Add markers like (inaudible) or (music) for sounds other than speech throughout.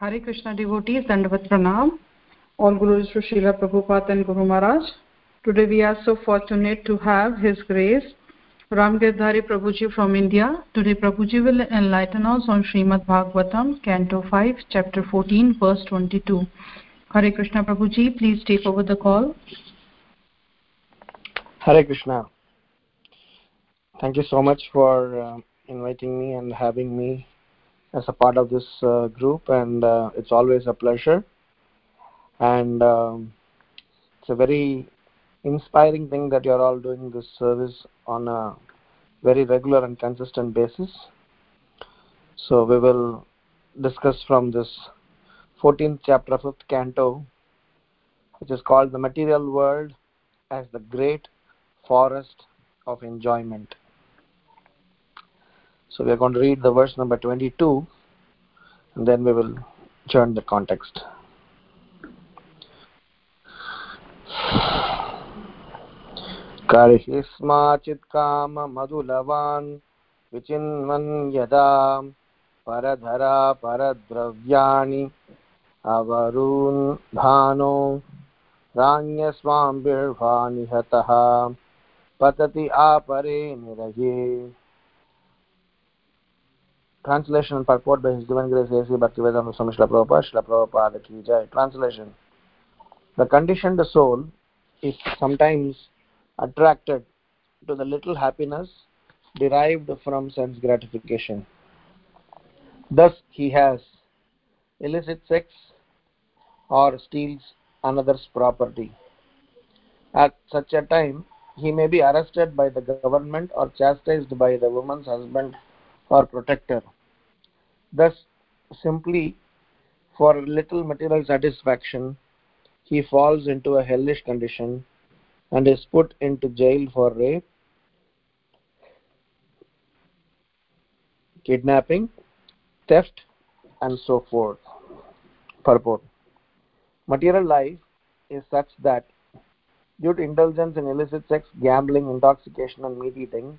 हरे Krishna devotee दंडवत प्रणाम। All Guru Shri Srila Prabhupada and Guru Maharaj today we are so fortunate to have his grace Ram Girdhari Prabhu ji from India today Prabhu ji will enlighten us on Srimad Bhagavatam canto 5 chapter 14 verse 22 Hare Krishna Prabhu ji please take over the call Hare Krishna thank you so much for inviting me and having me as a part of this uh, group and uh, it's always a pleasure. And um, it's a very inspiring thing that you're all doing this service on a very regular and consistent basis. So we will discuss from this 14th chapter 5th canto which is called the material world as the great forest of enjoyment so we are going to read the verse number 22 and then we will turn the context. कर्हि स्माचित् काममधुलवान् विचिन्वन् यदा परधरा परद्रव्याणि अवरून् भानो राज्ञस्वाम्बिर्वा निहतः पतति आपरे निरये Translation and purport by His Divine Grace A.C. Bhaktivedanta Swami Prabhupada, Prabhupada. Translation The conditioned soul is sometimes attracted to the little happiness derived from sense gratification. Thus, he has illicit sex or steals another's property. At such a time, he may be arrested by the government or chastised by the woman's husband or protector. Thus, simply for little material satisfaction, he falls into a hellish condition and is put into jail for rape, kidnapping, theft, and so forth. Purport Material life is such that due to indulgence in illicit sex, gambling, intoxication, and meat eating,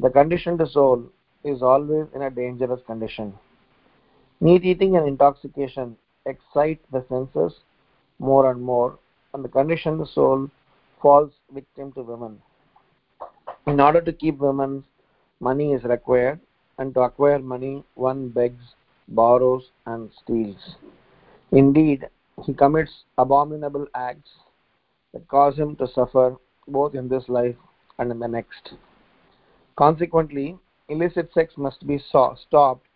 the conditioned soul is always in a dangerous condition. Meat eating and intoxication excite the senses more and more, and the conditioned soul falls victim to women. In order to keep women, money is required, and to acquire money, one begs, borrows, and steals. Indeed, he commits abominable acts that cause him to suffer both in this life and in the next. Consequently, illicit sex must be stopped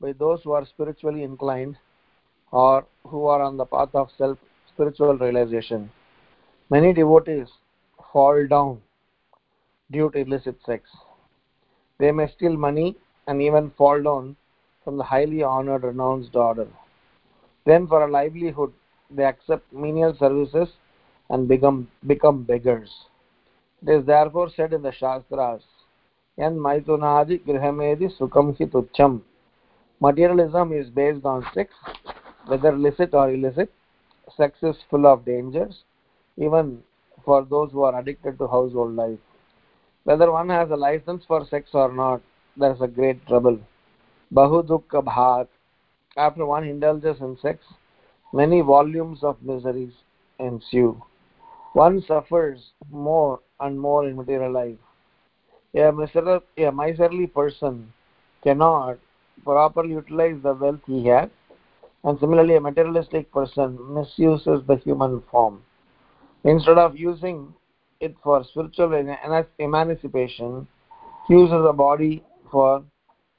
by those who are spiritually inclined or who are on the path of self spiritual realization. Many devotees fall down due to illicit sex. They may steal money and even fall down from the highly honored renounced order. Then for a livelihood they accept menial services and become become beggars. It is therefore said in the Shastras and maitunadi grihamedi sukham tucham. Materialism is based on sex, whether illicit or illicit. Sex is full of dangers, even for those who are addicted to household life. Whether one has a license for sex or not, there is a great trouble. Bahu bhat. After one indulges in sex, many volumes of miseries ensue. One suffers more and more in material life a, a miserly person cannot properly utilize the wealth he has, and similarly, a materialistic person misuses the human form. Instead of using it for spiritual emancipation, he uses the body for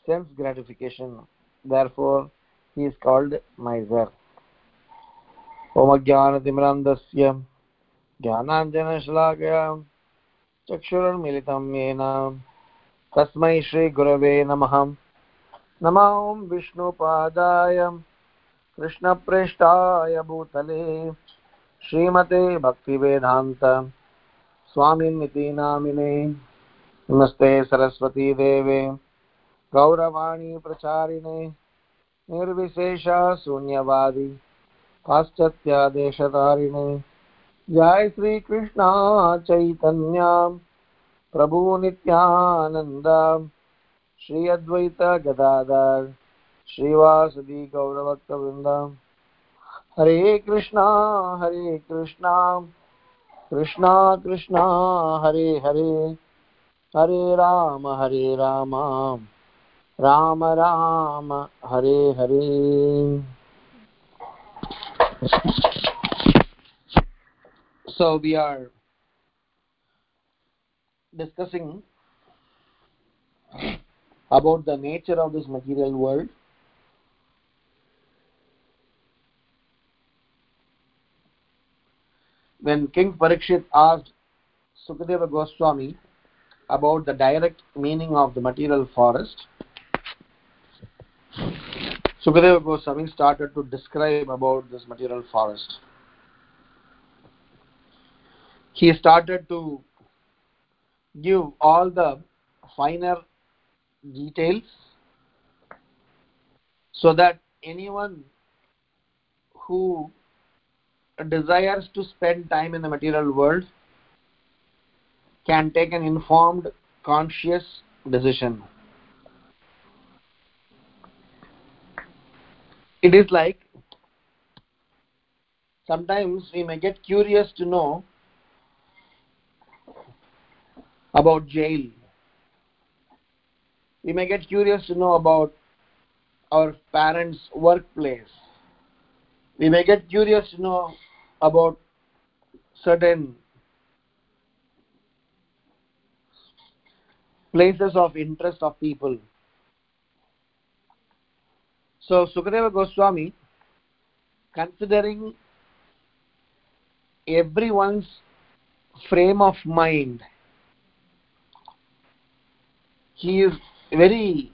sense gratification. Therefore, he is called miser. ओमज्ञानतिमिरान्धस्य ज्ञानाञ्जनशलाकया चक्षुरुन्मिलितं येन तस्मै श्रीगुरवे नमः नमा ॐ विष्णुपादाय कृष्णप्रेष्ठाय भूतले श्रीमते भक्तिवेदान्त स्वामिनिति नामिने। नमस्ते सरस्वतीदेवे गौरवाणी प्रचारिणे निर्विशेषशून्यवादि पाश्चात्यादेशतारिणे जय श्रीकृष्णा चैतन्यां प्रभुनित्यानन्दाम् श्री अद्वैत गदाधर, श्रीवासदि गौरभक्तवृन्द हरे कृष्णा हरे कृष्णा कृष्णा कृष्णा, हरे हरे। हरे राम हरे राम राम राम, हरे हरे। So we are discussing about the nature of this material world. When king parikshit asked sukadeva goswami about the direct meaning of the material forest sukadeva goswami started to describe about this material forest. He started to give all the finer details so that anyone who desires to spend time in the material world can take an informed conscious decision. It is like sometimes we may get curious to know about jail we may get curious to know about our parents workplace. We may get curious to know about certain places of interest of people. So sukadeva goswami considering everyone's frame of mind he is very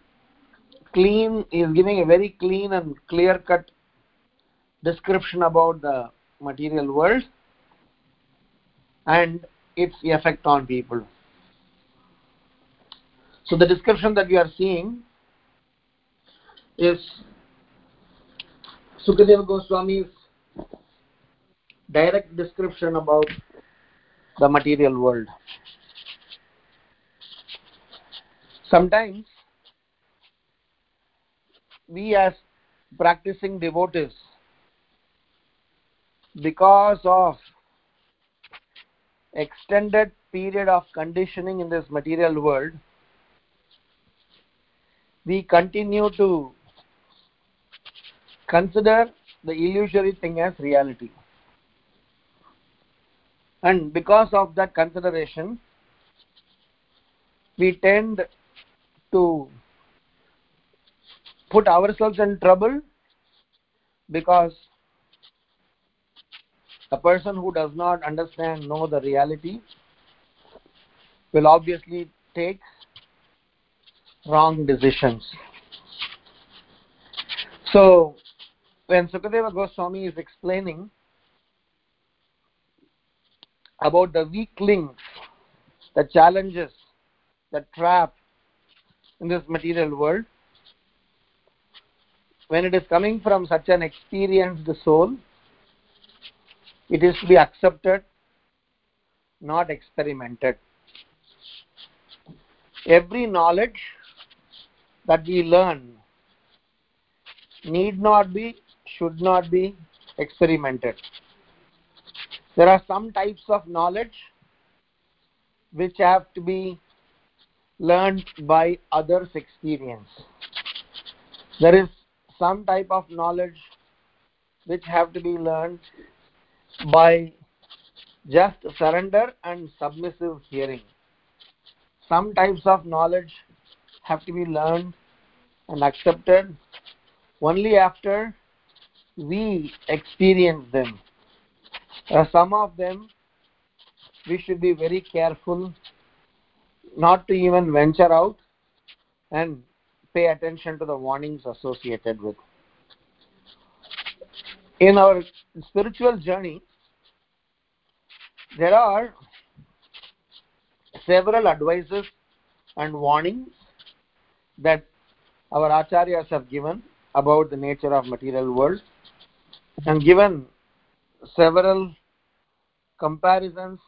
clean he is giving a very clean and clear cut description about the material world and its effect on people. So the description that we are seeing is sukadeva goswami's direct description about the material world sometimes we as practicing devotees because of extended period of conditioning in this material world we continue to consider the illusory thing as reality. And because of that consideration we tend to put ourselves in trouble because a person who does not understand know the reality will obviously take wrong decisions. So when sukadeva goswami is explaining about the weak links the challenges the trap in this material world. When it is coming from such an experienced soul it is to be accepted not experimented. Every knowledge that we learn need not be should not be experimented. There are some types of knowledge which have to be learned by others experience. There is some type of knowledge which have to be learned by just surrender and submissive hearing. Some types of knowledge have to be learned and accepted only after we experience them. Uh, some of them we should be very careful not to even venture out and pay attention to the warnings associated with. In our spiritual journey there are several advices and warnings that our acharyas have given about the nature of material world and given several comparisons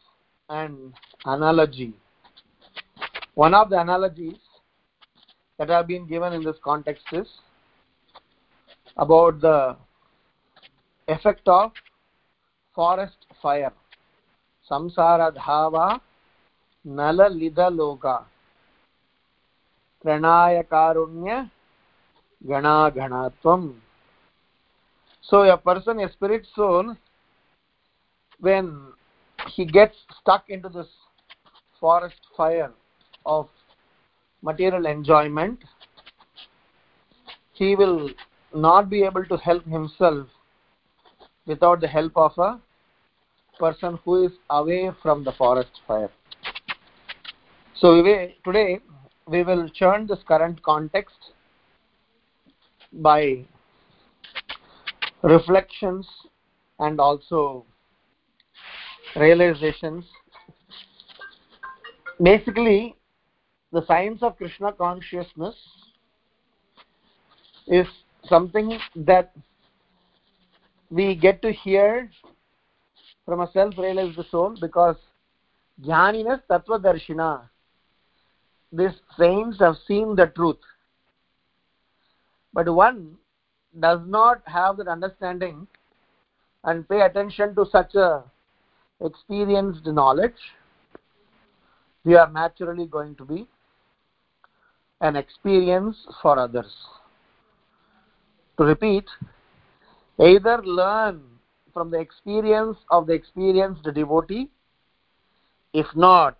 and analogy one of the analogies that have been given in this context is about the effect of forest fire. Samsara dhava nala lida loka pranaya karunya gana ganatvam. So a person, a spirit soul, when he gets stuck into this forest fire of material enjoyment, he will not be able to help himself without the help of a person who is away from the forest fire. So we today we will churn this current context by reflections and also realizations. Basically, the science of Krishna consciousness is something that we get to hear from a self-realized soul because jnaninas tattva darshina these saints have seen the truth. But one does not have that understanding and pay attention to such a experienced knowledge we are naturally going to be an experience for others. To repeat either learn from the experience of the experienced devotee. If not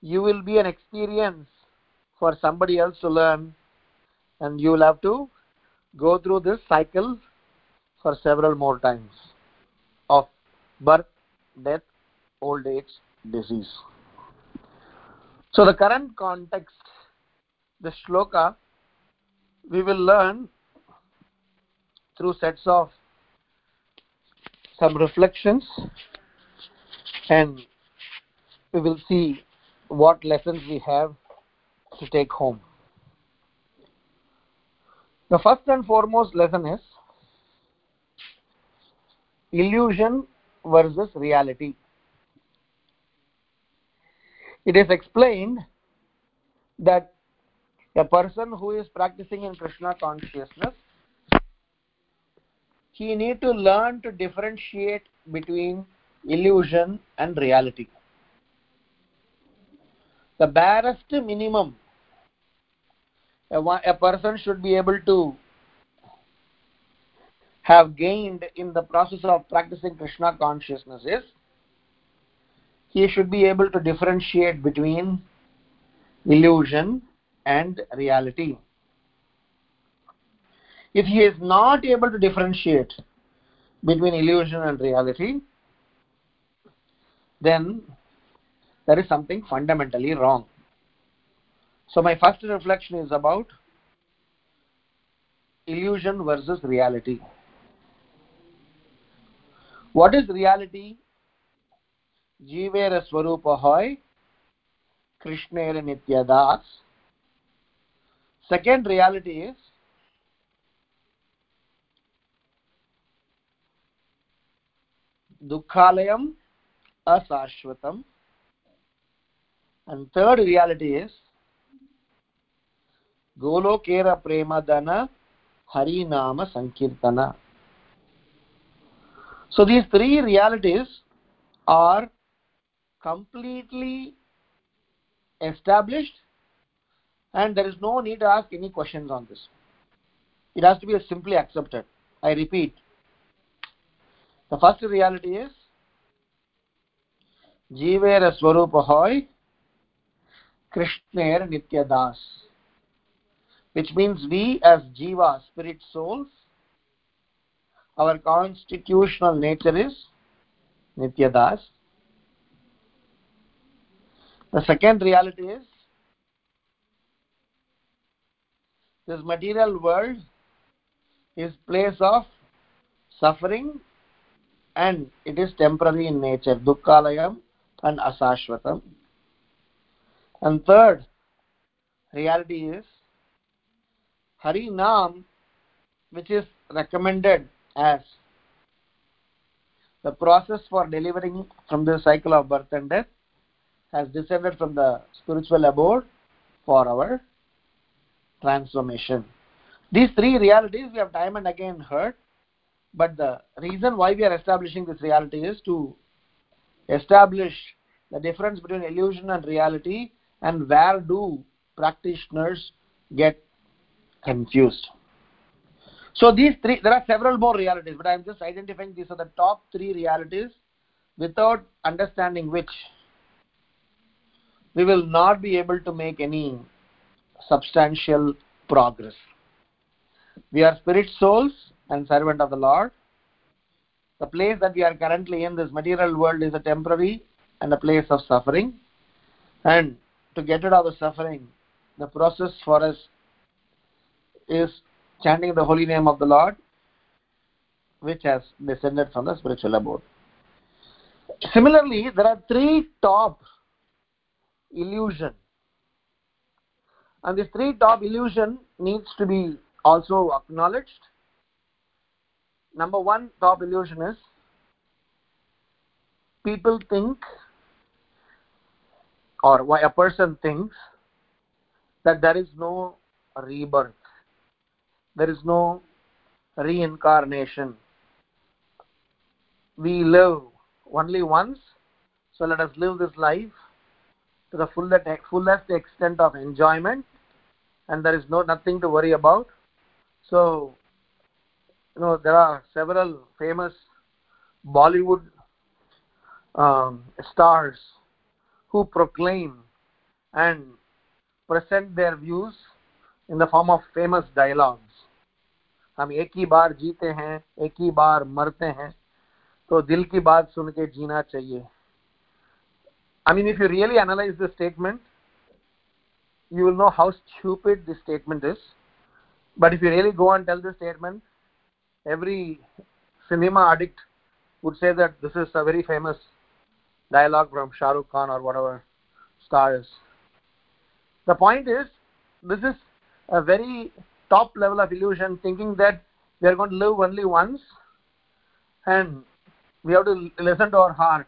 you will be an experience for somebody else to learn. And you will have to go through this cycle for several more times of birth death old age disease. So the current context the shloka we will learn through sets of some reflections and we will see what lessons we have to take home. The first and foremost lesson is illusion versus reality. It is explained that a person who is practicing in Krishna consciousness he need to learn to differentiate between illusion and reality. The barest minimum a, a person should be able to have gained in the process of practicing krishna consciousness is he should be able to differentiate between illusion and reality if he is not able to differentiate between illusion and reality then there is something fundamentally wrong so my first reflection is about illusion versus reality what is reality जीवेर स्वरूप होय कृष्णेर नित्यदास second reality is dukhalayam asashvatam and third reality is golokera premadana hari nama sankirtana. So these three realities are completely established and there is no need to ask any questions on this it has to be simply accepted i repeat the first reality is जीवेर स्वरूप होय कृष्णेर nityadas which means we as jiva spirit souls our constitutional nature is nityadas the second reality is this material world is place of suffering and it is temporary in nature. Dukkhalayam and asashvatam. And third reality is hari nam which is recommended as the process for delivering from the cycle of birth and death has descended from the spiritual abode for our transformation These three realities we have time and again heard, but the reason why we are establishing this reality is to establish the difference between illusion and reality and where do practitioners get confused. So these three, there are several more realities, but I'm just identifying these are the top three realities without understanding which we will not be able to make any substantial progress. We are spirit souls and servant of the Lord. The place that we are currently in, this material world, is a temporary and a place of suffering. And to get rid of the suffering, the process for us is chanting the holy name of the Lord, which has descended from the spiritual abode. Similarly, there are three top illusion. And this three top illusion needs to be also acknowledged. Number one top illusion is people think or why a person thinks that there is no rebirth, there is no reincarnation. We live only once, so let us live this life to the fullest extent of enjoyment, and there is no nothing to worry about. So, you know, there are several famous Bollywood um, stars who proclaim and present their views in the form of famous dialogues. हम एक ही बार जीते हैं एक ही बार मरते हैं तो दिल की बात सुन के जीना चाहिए I mean, if you really analyze the statement, you will know how stupid this statement is. But if you really go and tell this statement, every cinema addict would say that this is a very famous dialogue from Shah Rukh Khan or whatever star is. The point is, this is a very top level of illusion, thinking that we are going to live only once and we have to listen to our heart.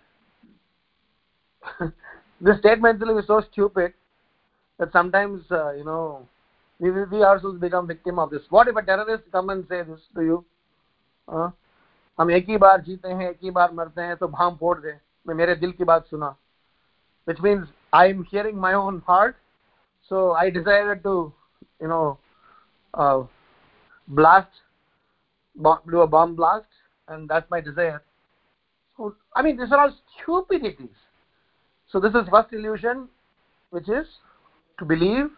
(laughs) this statement is so stupid that sometimes, uh, you know, we, we ourselves become victim of this. What if a terrorist come and say this to you? Uh, हम एक ही बार जीते हैं एक ही बार मरते हैं तो भाम फोड़ दे मैं मेरे दिल की बात सुना which means I am hearing my own heart so I decided to you know uh, blast do a bomb blast and that's my desire so I mean these are all stupidities so this is first illusion, which is to believe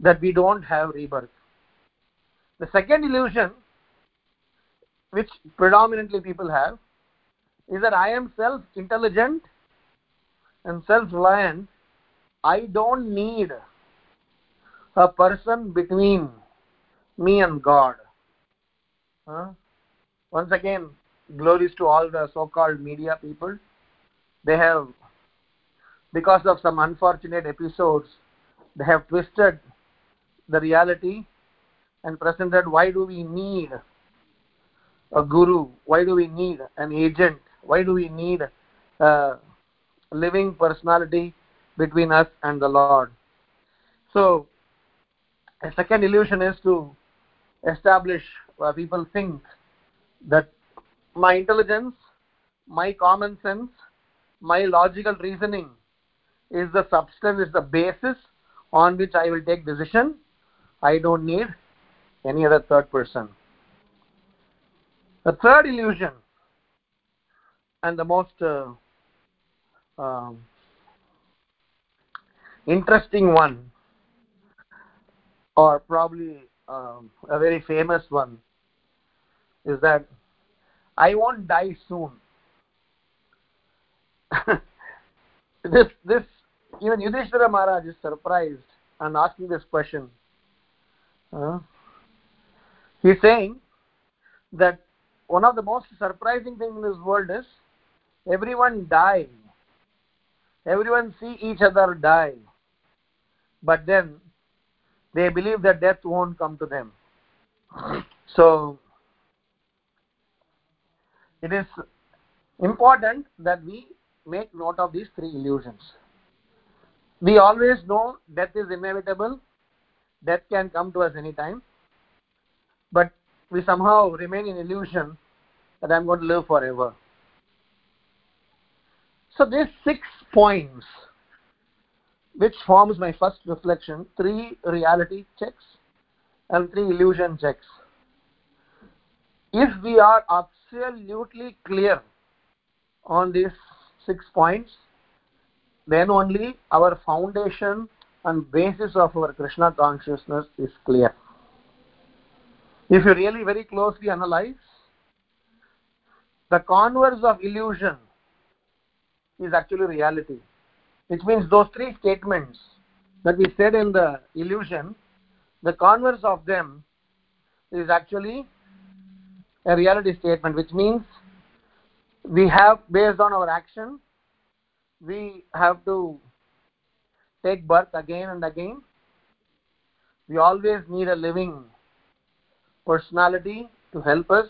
that we don't have rebirth. The second illusion, which predominantly people have, is that I am self-intelligent and self-reliant. I don't need a person between me and God. Huh? Once again, glories to all the so-called media people. They have because of some unfortunate episodes, they have twisted the reality and presented why do we need a guru? Why do we need an agent? Why do we need a living personality between us and the Lord? So, a second illusion is to establish where people think that my intelligence, my common sense, my logical reasoning is the substance, is the basis on which I will take decision. I don't need any other third person. The third illusion and the most uh, um, interesting one or probably um, a very famous one is that I won't die soon. (laughs) this this even Yudhishthira Maharaj is surprised and asking this question. Uh, he's saying that one of the most surprising things in this world is everyone die. Everyone see each other die. But then they believe that death won't come to them. (clears throat) So it is important that we make note of these three illusions we always know death is inevitable death can come to us anytime but we somehow remain in illusion that I'm going to live forever. So these six points, which forms my first reflection, three reality checks and three illusion checks. If we are absolutely clear on these six points, then only our foundation and basis of our Krishna consciousness is clear. If you really very closely analyze, the converse of illusion is actually reality. Which means those three statements that we said in the illusion, the converse of them is actually a reality statement, which means we have, based on our action, we have to take birth again and again. We always need a living personality to help us,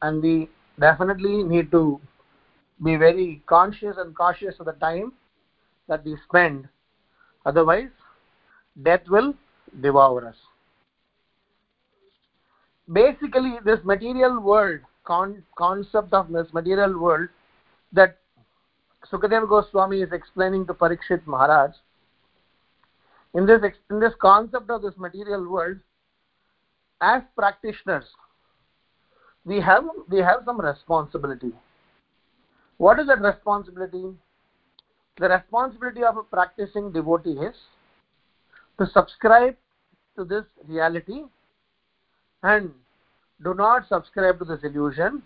and we definitely need to be very conscious and cautious of the time that we spend. Otherwise, death will devour us. Basically, this material world, con- concept of this material world that Sukadeva Goswami is explaining to Parikshit Maharaj, in this, in this concept of this material world, as practitioners, we have, we have some responsibility. What is that responsibility? The responsibility of a practicing devotee is to subscribe to this reality and do not subscribe to this illusion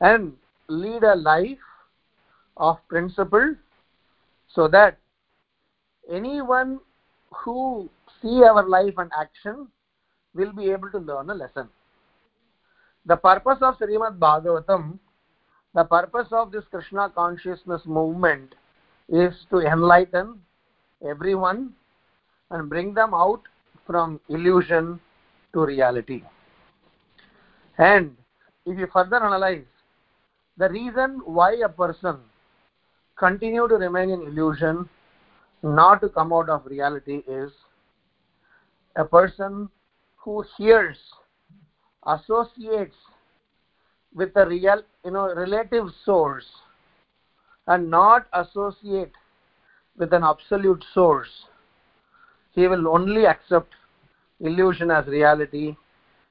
and lead a life of principle so that anyone who see our life and action will be able to learn a lesson. The purpose of Srimad Bhagavatam, the purpose of this Krishna consciousness movement is to enlighten everyone and bring them out from illusion to reality. And if you further analyze, the reason why a person continue to remain in illusion, not to come out of reality is a person who hears, associates with a real, you know, relative source and not associate with an absolute source. He will only accept illusion as reality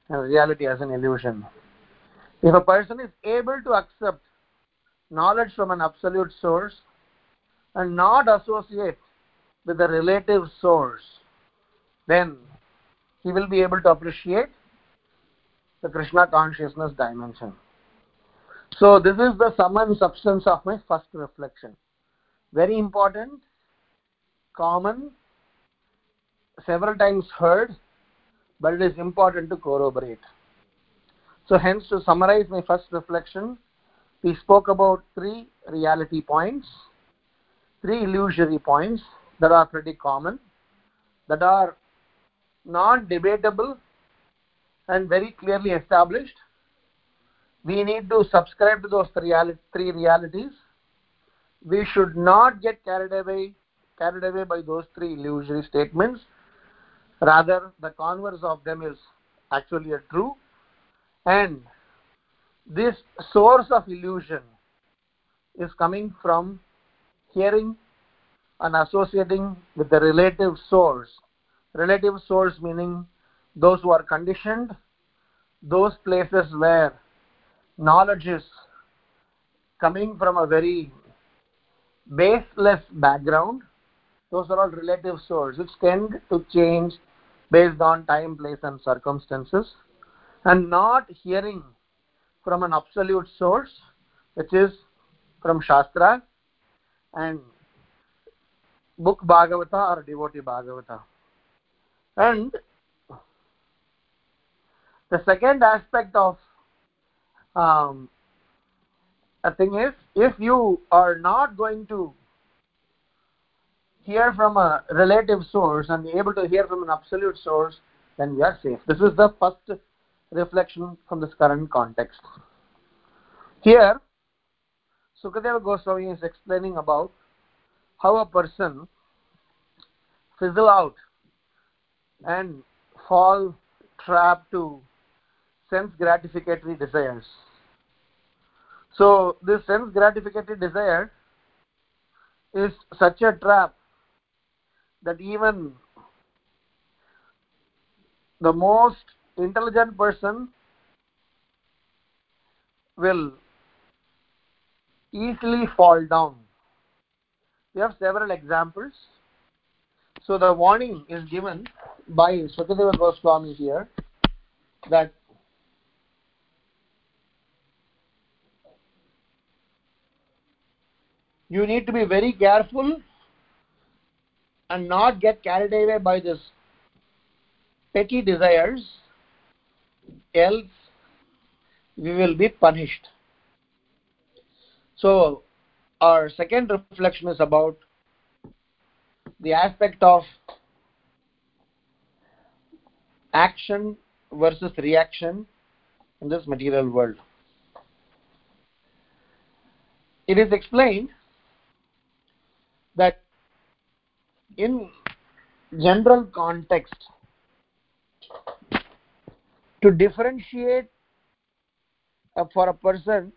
and reality as an illusion. If a person is able to accept knowledge from an absolute source and not associate with a relative source, then he will be able to appreciate the Krishna consciousness dimension. So, this is the sum and substance of my first reflection. Very important, common, several times heard, but it is important to corroborate. So, hence, to summarize my first reflection, we spoke about three reality points, three illusory points that are pretty common, that are non debatable and very clearly established. We need to subscribe to those three, realities. We should not get carried away carried away by those three illusory statements. Rather, the converse of them is actually a true. And this source of illusion is coming from hearing and associating with the relative source. Relative source meaning those who are conditioned, those places where knowledge is coming from a very baseless background, those are all relative sources which tend to change based on time, place, and circumstances, and not hearing from an absolute source, which is from Shastra and book Bhagavata or devotee Bhagavata. And the second aspect of um, a thing is if you are not going to hear from a relative source and be able to hear from an absolute source, then you are safe. This is the first reflection from this current context. Here, Sukadeva Goswami is explaining about how a person fizzle out and fall trap to sense gratificatory desires. So, this sense gratificatory desire is such a trap that even the most intelligent person will easily fall down. We have several examples. So the warning is given by Sukadeva Goswami here that you need to be very careful and not get carried away by this petty desires else we will be punished. So our second reflection is about the aspect of action versus reaction in this material world. It is explained that in general context to differentiate uh, for a person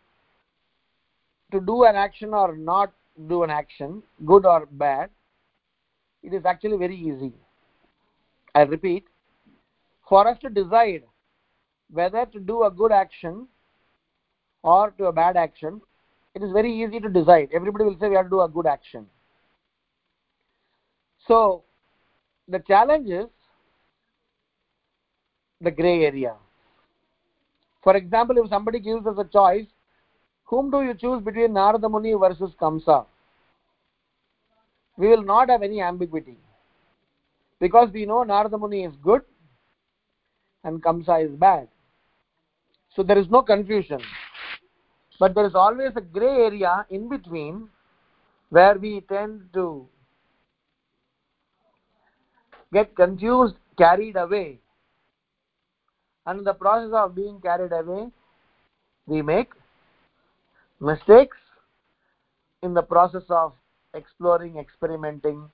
to do an action or not do an action good or bad it is actually very easy. I repeat for us to decide whether to do a good action or to a bad action it is very easy to decide. Everybody will say we have to do a good action. So the challenge is the gray area. For example, if somebody gives us a choice, whom do you choose between Narada Muni versus Kamsa? We will not have any ambiguity because we know Narada Muni is good and Kamsa is bad. So there is no confusion. But there is always a gray area in between where we tend to get confused, carried away. And in the process of being carried away, we make mistakes in the process of exploring, experimenting,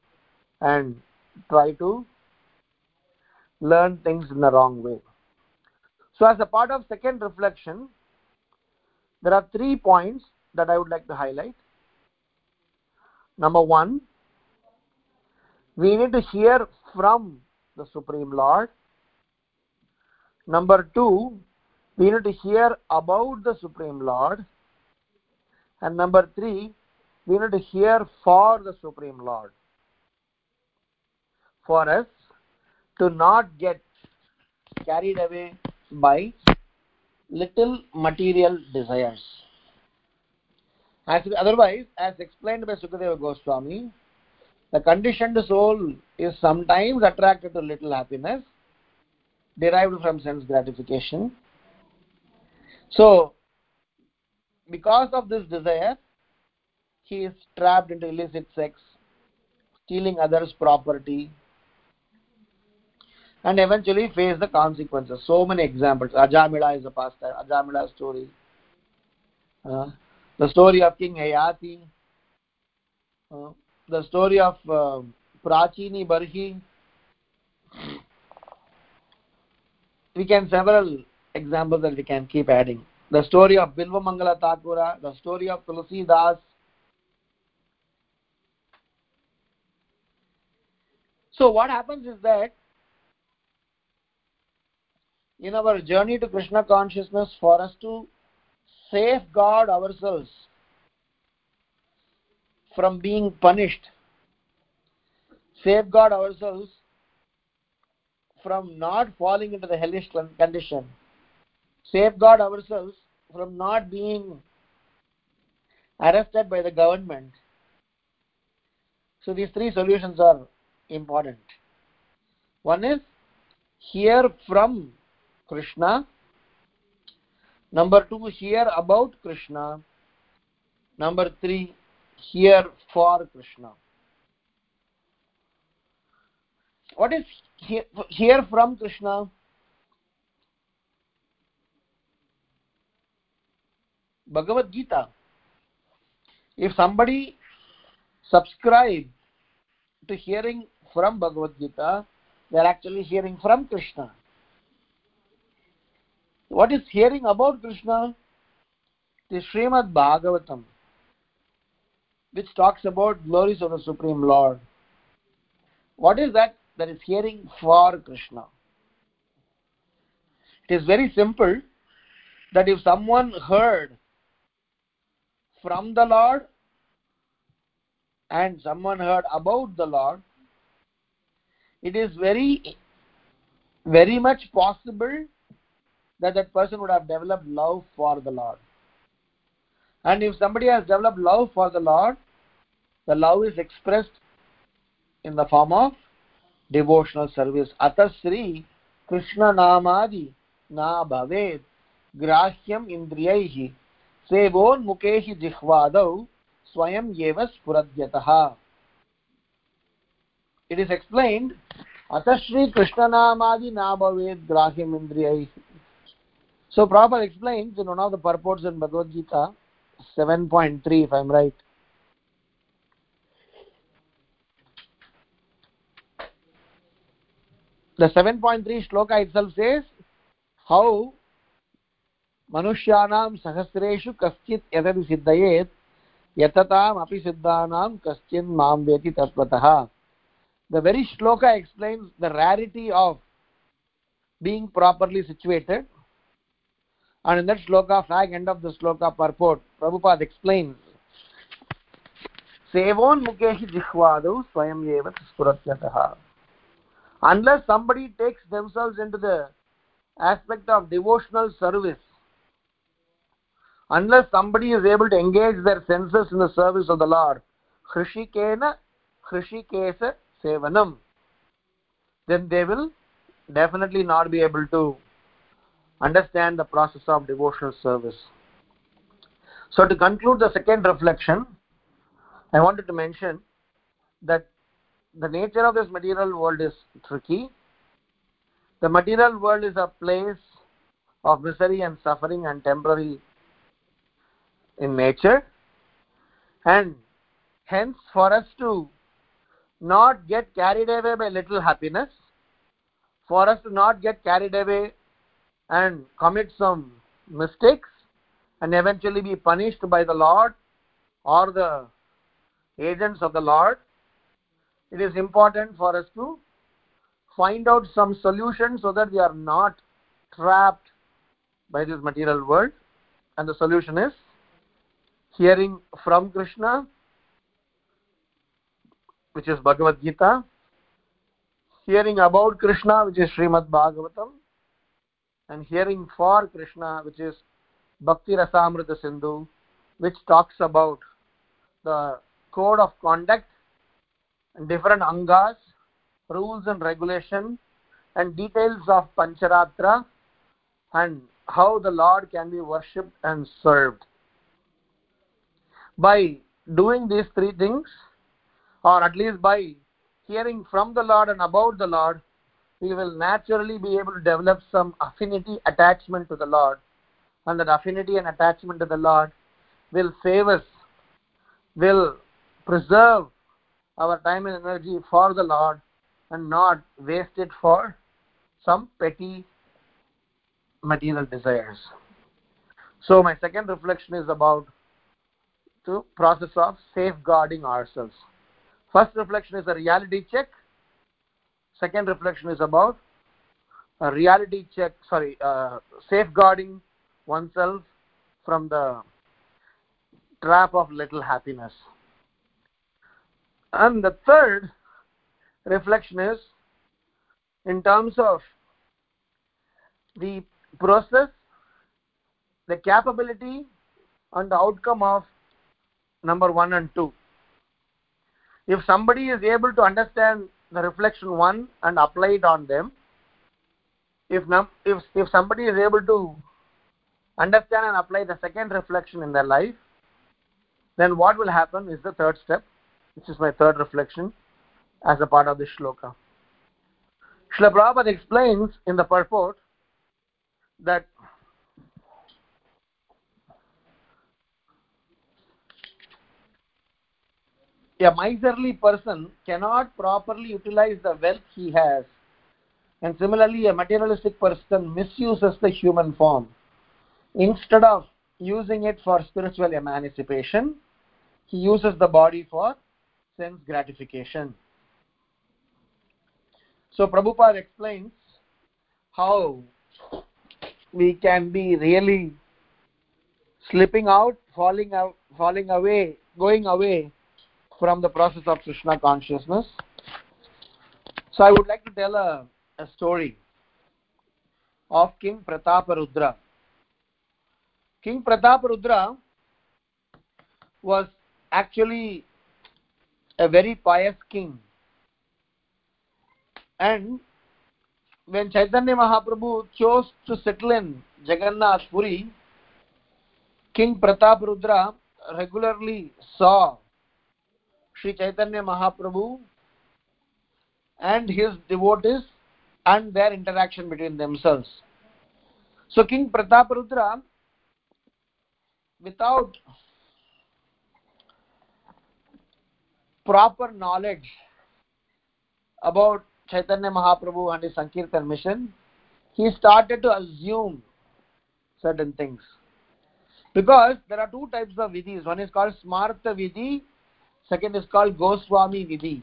and try to learn things in the wrong way. So, as a part of second reflection, there are three points that I would like to highlight. Number one, we need to hear from the Supreme Lord. Number two, we need to hear about the Supreme Lord. And number three, we need to hear for the Supreme Lord. For us to not get carried away by little material desires. As, otherwise, as explained by Sukadeva Goswami, the conditioned soul is sometimes attracted to little happiness derived from sense gratification. So, because of this desire, he is trapped into illicit sex, stealing others' property, and eventually face the consequences. So many examples. Ajamila is a pastime, Ajamila story. Uh, the story of King Yayati. Uh, the story of uh, Prachini Barhi. We can several examples that we can keep adding. The story of Bilva Mangala Thakura, the story of Tulsi Das. So what happens is that in our journey to Krishna consciousness, for us to safeguard ourselves from being punished, safeguard ourselves from not falling into the hellish condition, safeguard ourselves from not being arrested by the government. So these three solutions are important. One is hear from Krishna. Number two, hear about Krishna. Number three, hear for Krishna. What is hear, hear from Krishna? Bhagavad Gita. If somebody subscribe to hearing from Bhagavad Gita, they are actually hearing from Krishna. What is hearing about Krishna? The Srimad Bhagavatam, which talks about glories of the Supreme Lord. What is that? That is hearing for Krishna. It is very simple that if someone heard from the Lord and someone heard about the Lord, it is very, very much possible that that person would have developed love for the Lord. And if somebody has developed love for the Lord, the love is expressed in the form of devotional service. Atasri Krishna Namadi Na Bhaved Grahyam Indriyaihi Sevonmukehi Jihvadau Swayam Yeva Spuradyataha. It is explained Atasri Krishna Namadi Na Bhaved Grahyam Indriyaihi. So Prabhupada explains in one of the purports in Bhagavad Gita 7.3 if I'm right. The 7.3 shloka itself says how मनुष्याणां सहस्रेषु कश्चित् यदपि सिद्धयेत् यतताम् अपि सिद्धानां कश्चिन् माँ वेति तत्त्वतः The very shloka explains the rarity of being properly situated and in that shloka, flag end of the shloka purport, Prabhupada explains Mukeshi Jihvadu Swayam Yeva Spuratyataha. Unless somebody takes themselves into the aspect of devotional service, unless somebody is able to engage their senses in the service of the Lord, Hrishikena Hrishikesa Sevanam, then they will definitely not be able to understand the process of devotional service. So, to conclude the second reflection, I wanted to mention that the nature of this material world is tricky. The material world is a place of misery and suffering and temporary in nature, and hence, for us to not get carried away by little happiness, for us to not get carried away and commit some mistakes and eventually be punished by the Lord or the agents of the Lord, it is important for us to find out some solution so that we are not trapped by this material world. And the solution is hearing from Krishna, which is Bhagavad Gita, hearing about Krishna, which is Srimad Bhagavatam, and hearing for Krishna, which is Bhakti Rasamrita Sindhu, which talks about the code of conduct different angas, rules and regulation, and details of Pancharatra and how the Lord can be worshipped and served. By doing these three things, or at least by hearing from the Lord and about the Lord, we will naturally be able to develop some affinity attachment to the Lord. And that affinity and attachment to the Lord will save us, will preserve our time and energy for the Lord and not waste it for some petty material desires. So my second reflection is about the process of safeguarding ourselves. First reflection is a reality check second reflection is about a reality check sorry uh, safeguarding oneself from the trap of little happiness and the third reflection is in terms of the process the capability and the outcome of number 1 and 2 if somebody is able to understand the reflection one and apply it on them if if if somebody is able to understand and apply the second reflection in their life then what will happen is the third step which is my third reflection as a part of this shloka Srila Prabhupada explains in the purport that a miserly person cannot properly utilize the wealth he has And similarly, a materialistic person misuses the human form. Instead of using it for spiritual emancipation, he uses the body for sense gratification. So Prabhupada explains how we can be really slipping out, falling out, falling away, going away from the process of Krishna consciousness. So I would like to tell a, a story of King Prataparudra. King Prataparudra was actually a very pious king. And when Chaitanya Mahaprabhu chose to settle in Jagannath Puri, King Prataparudra regularly saw Sri Chaitanya Mahaprabhu and his devotees and their interaction between themselves. So King Prataparudra, without proper knowledge about Chaitanya Mahaprabhu and his Sankirtan mission, he started to assume certain things. Because there are two types of vidhis. One is called Smartha Vidhi, second is called Goswami Vidhi.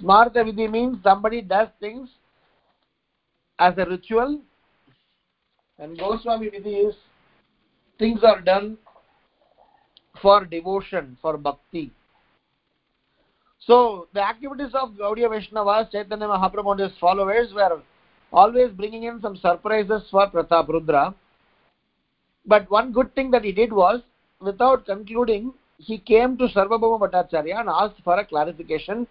Smartha Vidhi means somebody does things as a ritual, and Goswami Vidhi is things are done for devotion, for bhakti. So the activities of Gaudiya Vaishnavas, Chaitanya Mahaprabhu and his followers were always bringing in some surprises for Pratap Rudra. But one good thing that he did was, without concluding, he came to Sarvabhauma Bhattacharya and asked for a clarification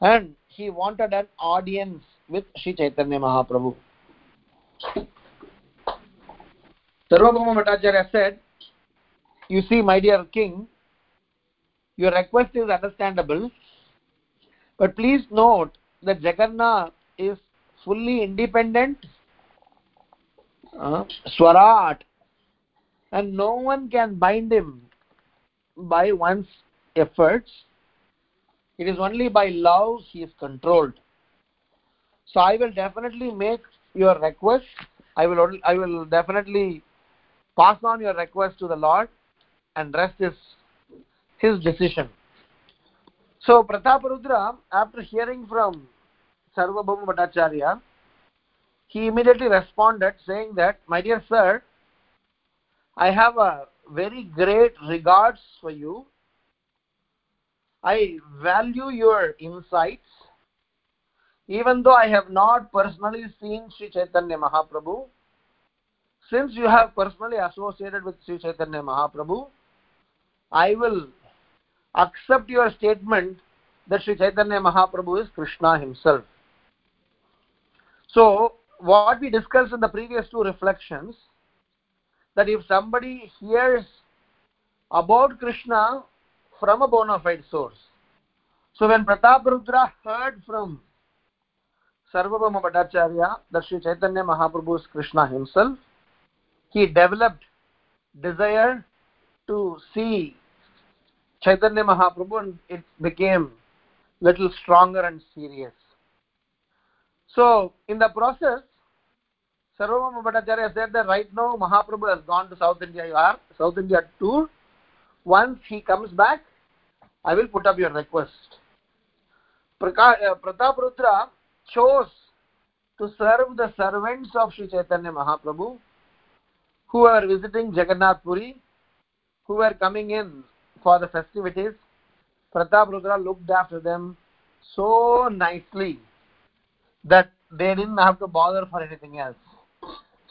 and he wanted an audience with Sri Chaitanya Mahaprabhu. Sarvabhauma Bhattacharya said, You see, my dear king, your request is understandable, but please note that Jagannath is fully independent, uh, Swarat, and no one can bind him by one's efforts. It is only by love he is controlled. So I will definitely make your request. I will I will definitely pass on your request to the Lord, and rest is his decision. So Prataparudra, after hearing from Sarvabhauma Bhattacharya, he immediately responded saying that, My dear sir, I have a very great regards for you. I value your insights. Even though I have not personally seen Sri Chaitanya Mahaprabhu, since you have personally associated with Sri Chaitanya Mahaprabhu, I will accept your statement that Sri Chaitanya Mahaprabhu is Krishna himself. So, what we discussed in the previous two reflections, that if somebody hears about Krishna from a bona fide source, so when Prataparudra heard from Sarvabhauma Bhattacharya that Sri Chaitanya Mahaprabhu is Krishna himself, he developed desire to see Chaitanya Mahaprabhu and it became little stronger and serious. So, in the process, Sarvabhauma Bhattacharya said that right now Mahaprabhu has gone to South India, you are South India tour. Once he comes back, I will put up your request. Uh, Pratap Rudra chose to serve the servants of Sri Chaitanya Mahaprabhu who were visiting Jagannath Puri, who were coming in for the festivities. Pratap Rudra looked after them so nicely that they didn't have to bother for anything else.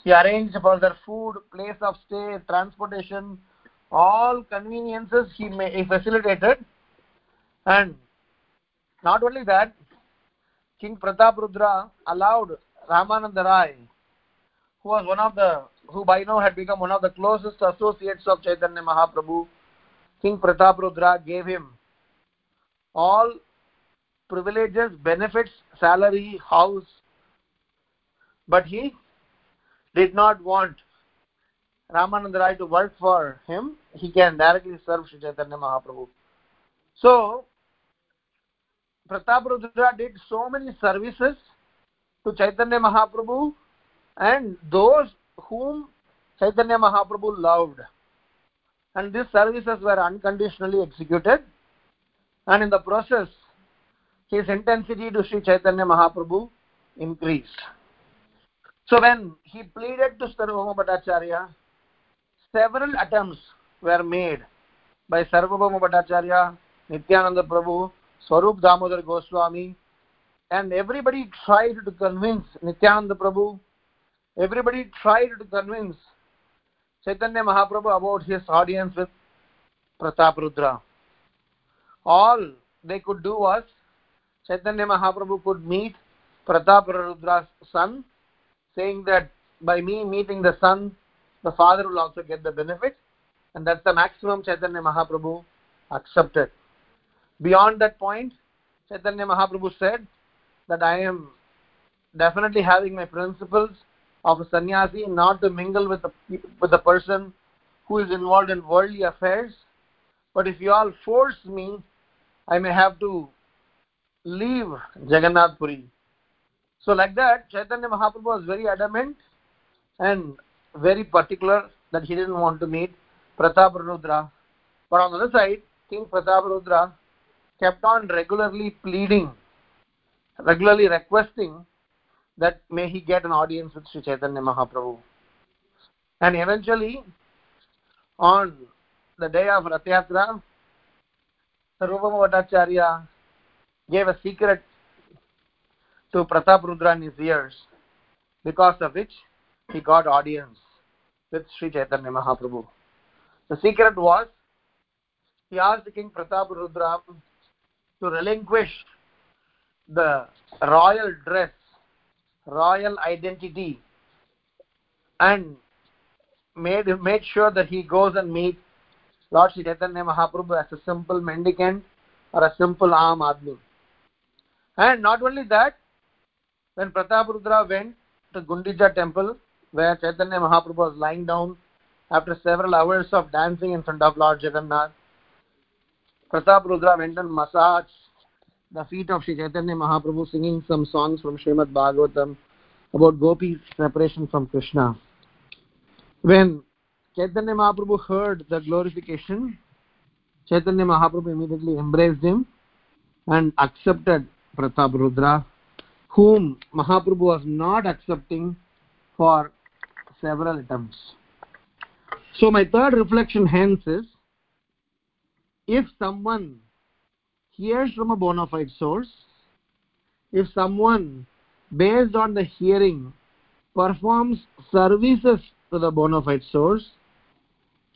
He arranged for their food, place of stay, transportation, all conveniences he, may, he facilitated. And not only that, King Pratap Rudra allowed Ramananda Rai, who was one of the, who by now had become one of the closest associates of Chaitanya Mahaprabhu, King Pratap Rudra gave him all privileges, benefits, salary, house, but he did not want Ramananda Rai to work for him. He can directly serve Sri Chaitanya Mahaprabhu. So, Pratap Rudra did so many services to Chaitanya Mahaprabhu and those whom Chaitanya Mahaprabhu loved. And these services were unconditionally executed, and in the process, his intensity to Sri Chaitanya Mahaprabhu increased. So when he pleaded to Sarvabhauma Bhattacharya, several attempts were made by Sarvabhauma Bhattacharya, Nityananda Prabhu, Swarup Damodar Goswami, and everybody tried to convince Nityananda Prabhu, everybody tried to convince Chaitanya Mahaprabhu about his audience with Pratap Rudra. All they could do was Chaitanya Mahaprabhu could meet Pratap Rudra's son, saying that by me meeting the son, the father will also get the benefit, and that's the maximum Chaitanya Mahaprabhu accepted. Beyond that point, Chaitanya Mahaprabhu said that I am definitely having my principles of a sannyasi not to mingle with the, with the person who is involved in worldly affairs. But if you all force me, I may have to leave Jagannath Puri. So like that, Chaitanya Mahaprabhu was very adamant and very particular that he didn't want to meet Pratap Rudra. But on the other side, King Pratap Rudra kept on regularly pleading, regularly requesting that may he get an audience with Sri Chaitanya Mahaprabhu. And eventually, on the day of Rath Yatra, Sarvabhauma Bhattacharya gave a secret to Pratap Rudra in his ears, because of which he got audience with Sri Chaitanya Mahaprabhu. The secret was he asked King Pratap Rudra to relinquish the royal dress, royal identity, and made made sure that he goes and meets Lord Sri Chaitanya Mahaprabhu as a simple mendicant or a simple aam admi. And not only that, when Pratap Rudra went to Gundicha temple, where Chaitanya Mahaprabhu was lying down after several hours of dancing in front of Lord Jagannath, Pratap Rudra went and massaged the feet of Sri Chaitanya Mahaprabhu, singing some songs from Srimad Bhagavatam about Gopi's separation from Krishna. When Chaitanya Mahaprabhu heard the glorification, Chaitanya Mahaprabhu immediately embraced him and accepted Pratap Rudra, whom Mahaprabhu was not accepting for several attempts. So my third reflection hence is, if someone hears from a bona fide source, if someone based on the hearing performs services to the bona fide source,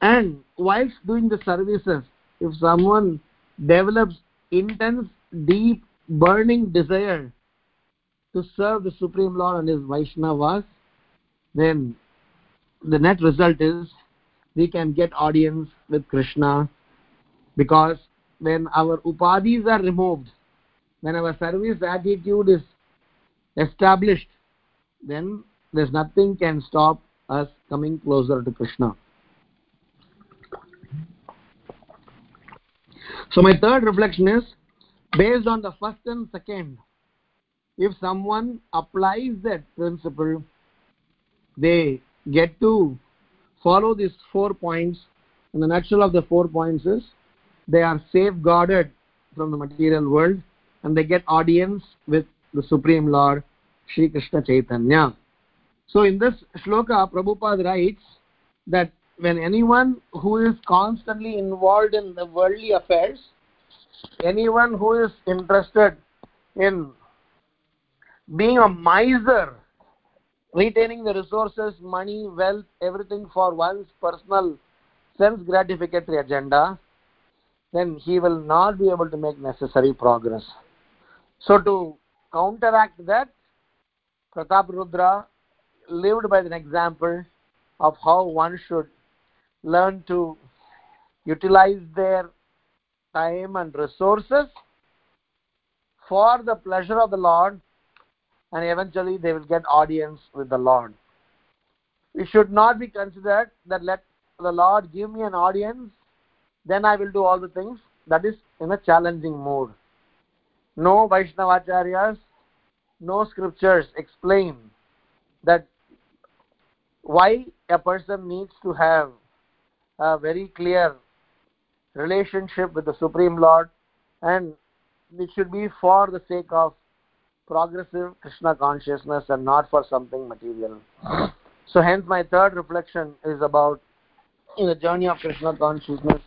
and whilst doing the services, if someone develops intense, deep, burning desire to serve the Supreme Lord and his Vaishnavas, then the net result is we can get audience with Krishna because when our upadhis are removed, when our service attitude is established, then there's nothing can stop us coming closer to Krishna. So my third reflection is based on the first and second, if someone applies that principle, they get to follow these four points. And the nutshell of the four points is they are safeguarded from the material world and they get audience with the Supreme Lord, Sri Krishna Chaitanya. So in this shloka, Prabhupada writes that when anyone who is constantly involved in the worldly affairs, anyone who is interested in being a miser, retaining the resources, money, wealth, everything for one's personal sense gratificatory agenda, then he will not be able to make necessary progress. So to counteract that, Pratap Rudra lived by an example of how one should learn to utilize their time and resources for the pleasure of the Lord and eventually they will get audience with the Lord. It should not be considered that let the Lord give me an audience, then I will do all the things. That is in a challenging mood. No Vaishnavacharyas no scriptures explain that why a person needs to have a very clear relationship with the supreme lord and it should be for the sake of progressive krishna consciousness and not for something material so hence my third reflection is about in the journey of krishna consciousness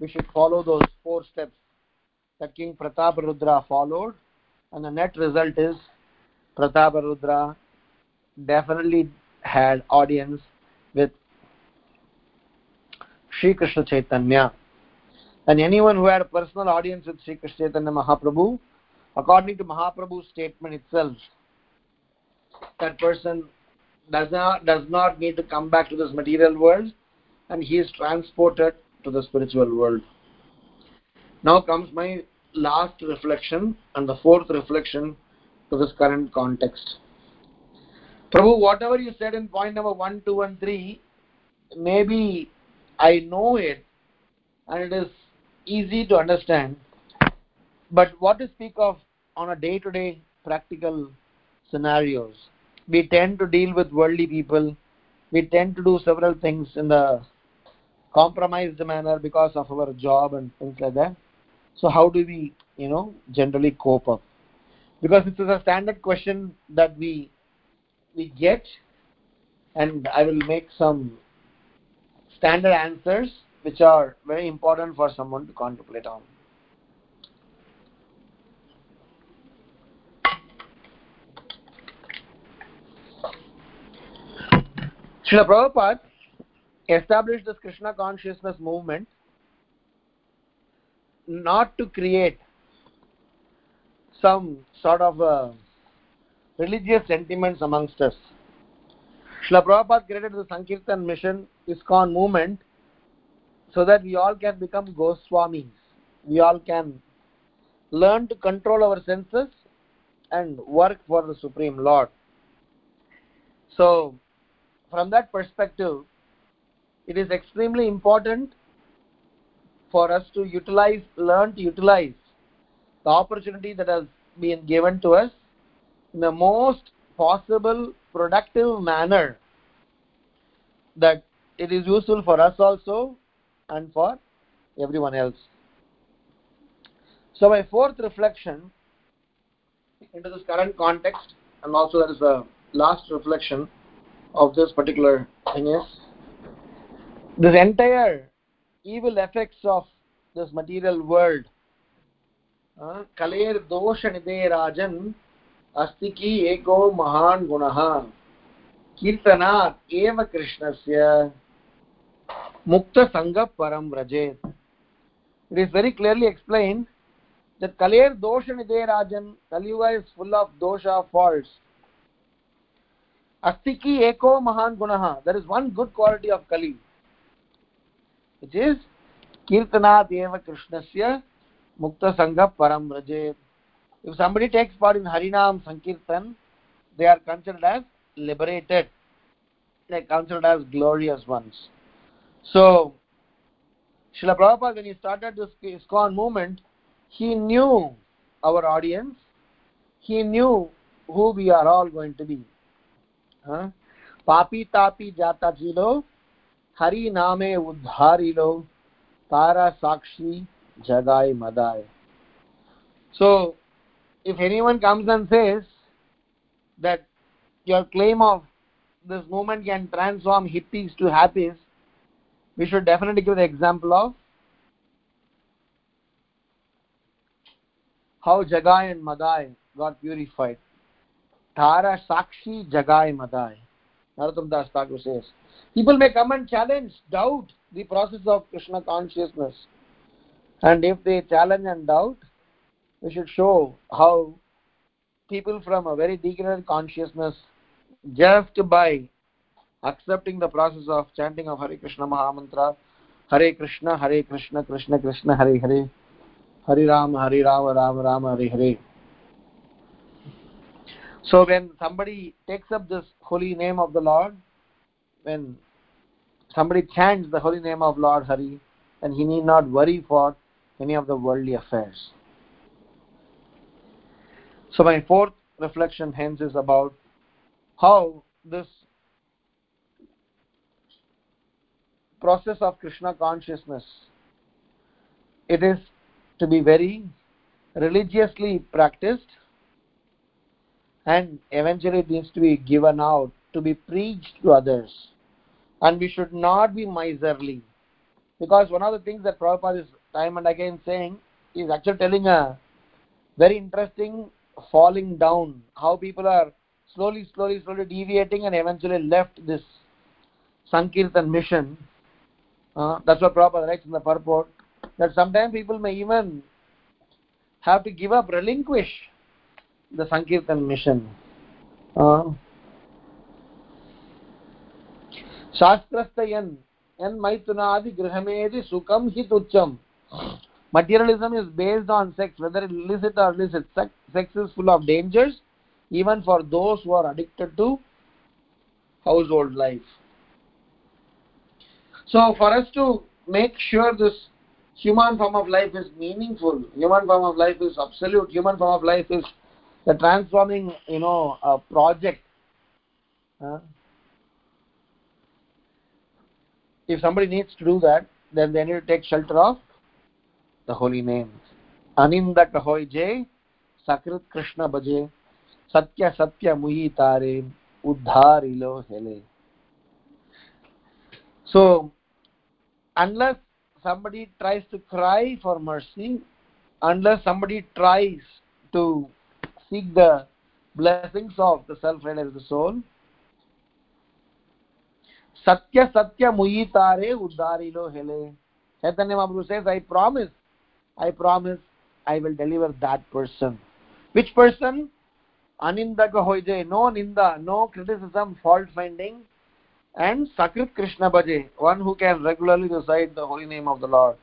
we should follow those four steps that king prataparudra followed and the net result is prataparudra definitely had audience with Sri Krishna Chaitanya. And anyone who had a personal audience with Sri Krishna Chaitanya Mahaprabhu, according to Mahaprabhu's statement itself, that person does not, does not need to come back to this material world and he is transported to the spiritual world. Now comes my last reflection and the fourth reflection to this current context. Prabhu, whatever you said in point number 1, 2, and 3, maybe I know it and it is easy to understand. But what to speak of on a day to day practical scenarios? We tend to deal with worldly people. We tend to do several things in the compromised manner because of our job and things like that. So, how do we, you know, generally cope up? Because this is a standard question that we we get and I will make some standard answers which are very important for someone to contemplate on. Srila Prabhupada established this Krishna consciousness movement not to create some sort of a religious sentiments amongst us. Srila Prabhupada created the Sankirtan mission, ISKCON movement, so that we all can become Goswamis. We all can learn to control our senses and work for the Supreme Lord. So, from that perspective, it is extremely important for us to utilize, learn to utilize the opportunity that has been given to us in the most possible productive manner that it is useful for us also and for everyone else. So my fourth reflection into this current context and also that is the last reflection of this particular thing is this entire evil effects of this material world कलेर् दोषनिधे राजन् अस्ति कि एको महान् कीर्तनात् एव कृष्णस्य मुक्तसङ्गः परं व्रजेत् It is very clearly explained that Kalir Dosha Nidhe Rajan, Kaliuga is full of dosha faults. Astiki Eko Mahan Gunaha, there is one good quality of Kali, which is Kirtanat Eva Krishnasya Mukta Sangha Param Rajet. If somebody takes part in Harinam Sankirtan, they are considered as liberated. They are considered as glorious ones. So, Srila Prabhupada, when he started this ISKCON movement, he knew our audience, he knew who we are all going to be. Huh? पापी तापी जाता हरि नामे उद्धारिलो तारा साक्षी जगाए मदाए so if anyone comes and says that your claim of this movement can transform hippies to happies we should definitely give the example of how Jagai and Madai got purified. Tara Sakshi Jagai Madai. Narottam Das Thakur says. People may come and challenge, doubt the process of Krishna consciousness. And if they challenge and doubt, we should show how people from a very degraded consciousness, just by accepting the process of chanting of Hare Krishna Mahamantra, Hare Krishna, Hare Krishna, Krishna Krishna, Hare Hare, Hare Ram, Hare Ram, Ram Ram, Hare Hare. So when somebody takes up this holy name of the Lord, when somebody chants the holy name of Lord Hari, then he need not worry for any of the worldly affairs. So my fourth reflection hence is about how this process of krishna consciousness it is to be very religiously practiced and eventually it needs to be given out to be preached to others. And we should not be miserly. Because one of the things that Prabhupada is time and again saying is actually telling a very interesting falling down. How people are slowly slowly slowly deviating and eventually left this sankirtan mission. Uh, that's what Prabhupada writes in the purport that sometimes people may even have to give up relinquish the sankirtan mission. uh, shastrastayan yan maithunadi grihamedi sukham hituccham. materialism is based on sex whether illicit or illicit sex, sex is full of dangers even for those who are addicted to household life. So for us to make sure this human form of life is meaningful human form of life is absolute human form of life is the transforming you know a project uh, if somebody needs to do that then they need to take shelter of the holy names. Anindak hoy je sakrit krishna bhaje satya satya muhi tare uddharilo hele. So unless somebody tries to cry for mercy unless somebody tries to seek the blessings of the self of the soul satya satya muhitare uddarilo hele chaitanya mahaprabhu says i promise i promise i will deliver that person which person anindaka hoije no ninda no criticism fault finding and sakrit krishna bhaje one who can regularly recite the holy name of the lord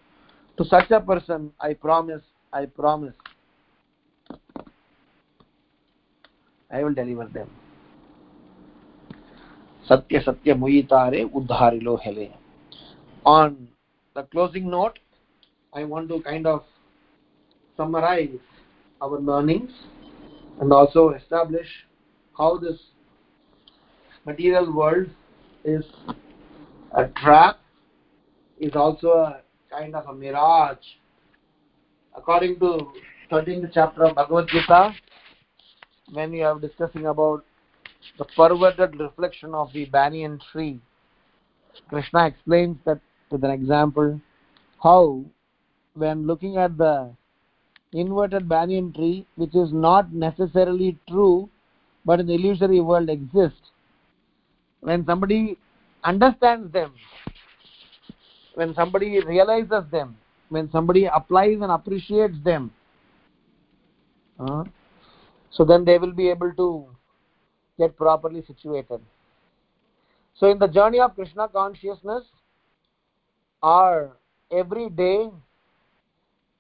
to such a person i promise i promise i will deliver them. Satya satya muitare uddharilo hele on the closing note i want to kind of summarize our learnings and also establish how this material world is a trap is also a kind of a mirage. According to 13th chapter of bhagavad gita when we are discussing about the perverted reflection of the banyan tree. Krishna explains that with an example how, when looking at the inverted banyan tree, which is not necessarily true but in the illusory world exists, when somebody understands them, when somebody realizes them, when somebody applies and appreciates them, uh, so then they will be able to get properly situated. So, in the journey of Krishna consciousness, our every day,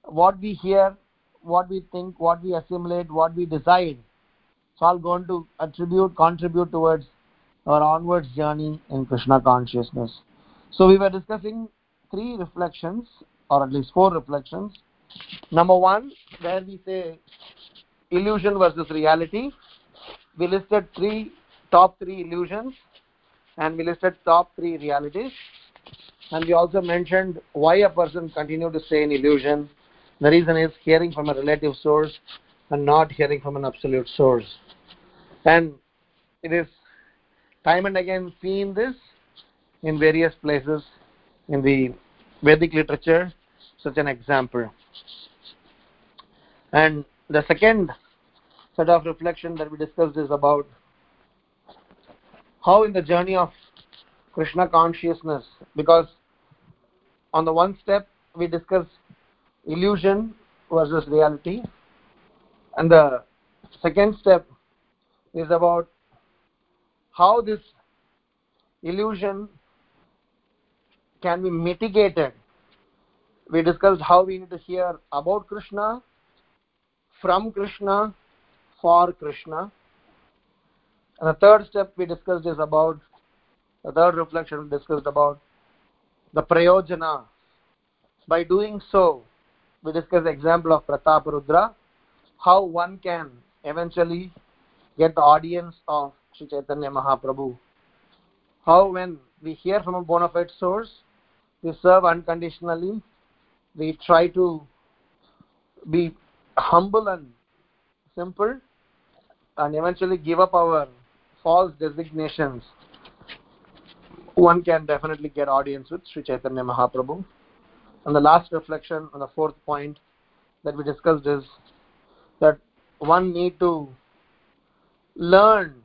what we hear, what we think, what we assimilate, what we decide, it's all going to attribute, contribute towards our onwards journey in Krishna consciousness. So, we were discussing three reflections, or at least four reflections. Number one, where we say illusion versus reality. We listed three top three illusions and we listed top three realities. And we also mentioned why a person continue to stay in illusion. The reason is hearing from a relative source and not hearing from an absolute source. And it is time and again seen this in various places in the vedic literature. Such an example. And the second set of reflection that we discussed is about how in the journey of krishna consciousness because on the one step we discussed illusion versus reality and the second step is about how this illusion can be mitigated. We discussed how we need to hear about krishna from krishna for Krishna. And the third step we discussed is about, the third reflection we discussed about the prayojana. By doing so, we discussed the example of Prataparudra, how one can eventually get the audience of Sri Chaitanya Mahaprabhu. How when we hear from a bona fide source, we serve unconditionally, we try to be humble and simple, and eventually give up our false designations. One can definitely get audience with Sri Chaitanya Mahaprabhu. And the last reflection on the fourth point that we discussed is that one need to learn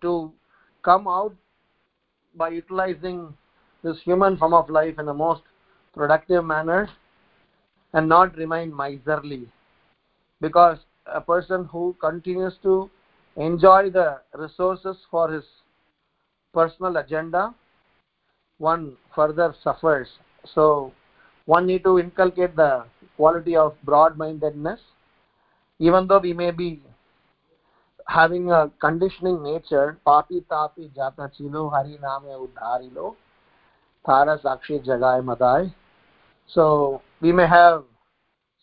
to come out by utilizing this human form of life in the most productive manner and not remain miserly. Because a person who continues to enjoy the resources for his personal agenda one further suffers. So one need to inculcate the quality of broad mindedness even though we may be having a conditioning nature papi tapi jata chilo hari name udharilo thara sakshi jagai madai so we may have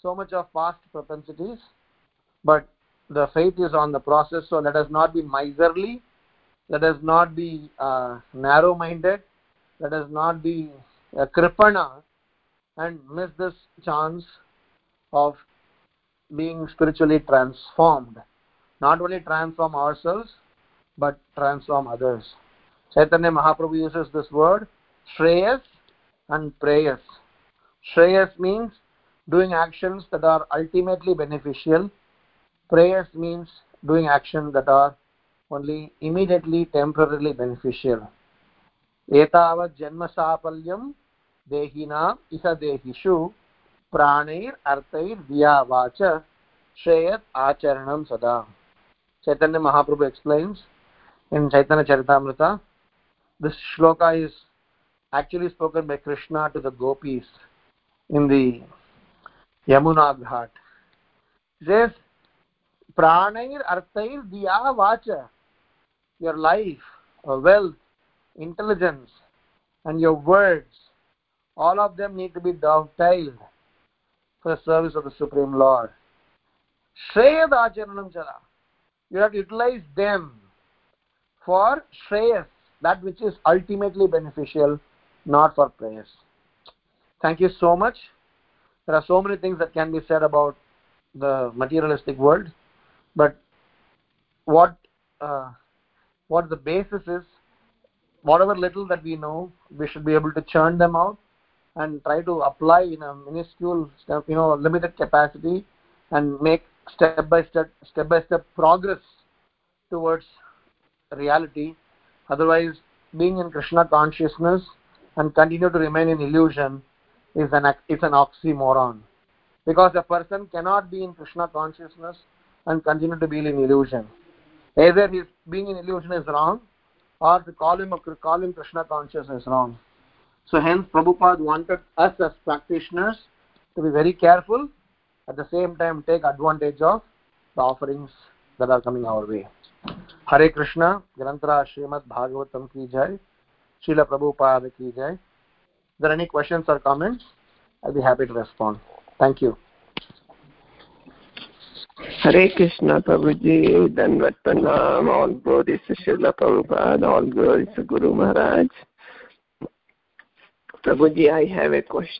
so much of past propensities but the faith is on the process. So let us not be miserly. Let us not be uh, narrow minded let us not be a kripana and miss this chance of being spiritually transformed. Not only transform ourselves but transform others. Chaitanya mahaprabhu uses this word shreyas and prayas shreyas means doing actions that are ultimately beneficial prayers means doing actions that are only immediately temporarily beneficial एतावत् जन्मसाफल्यं देहिनाम् इह देहिषु प्राणैर् watch श्रेयत् आचरणं सदा Chaitanya Mahaprabhu explains in Chaitanya Charitamrita this shloka is actually spoken by Krishna to the gopis in the Yamuna Ghat. Says, Pranair arthair diya vacha. Your life, your wealth, intelligence, and your words, all of them need to be dovetailed for the service of the Supreme Lord. Shreyad acharanam chala. You have to utilize them for shreyas, that which is ultimately beneficial, not for prayas. Thank you so much. There are so many things that can be said about the materialistic world, but what uh, what the basis is, whatever little that we know, we should be able to churn them out and try to apply in a minuscule, you know, limited capacity and make step by step, step by step progress towards reality. Otherwise, being in Krishna consciousness and continue to remain in illusion is an is an oxymoron. Because a person cannot be in krishna consciousness and continue to be in illusion. Either his being in illusion is wrong or to call him call him krishna consciousness is wrong. So hence prabhupada wanted us as practitioners to be very careful at the same time take advantage of the offerings that are coming our way. Hare krishna grantara srimad bhagavatam ki jai Srila Prabhupada ki jai there any questions or comments, I'll be happy to respond. Thank you. Hare Krishna Prabhuji, Danvat Pranam, all glories to Srila Prabhupada, all glories to Guru Maharaj. Prabhuji, I have a question.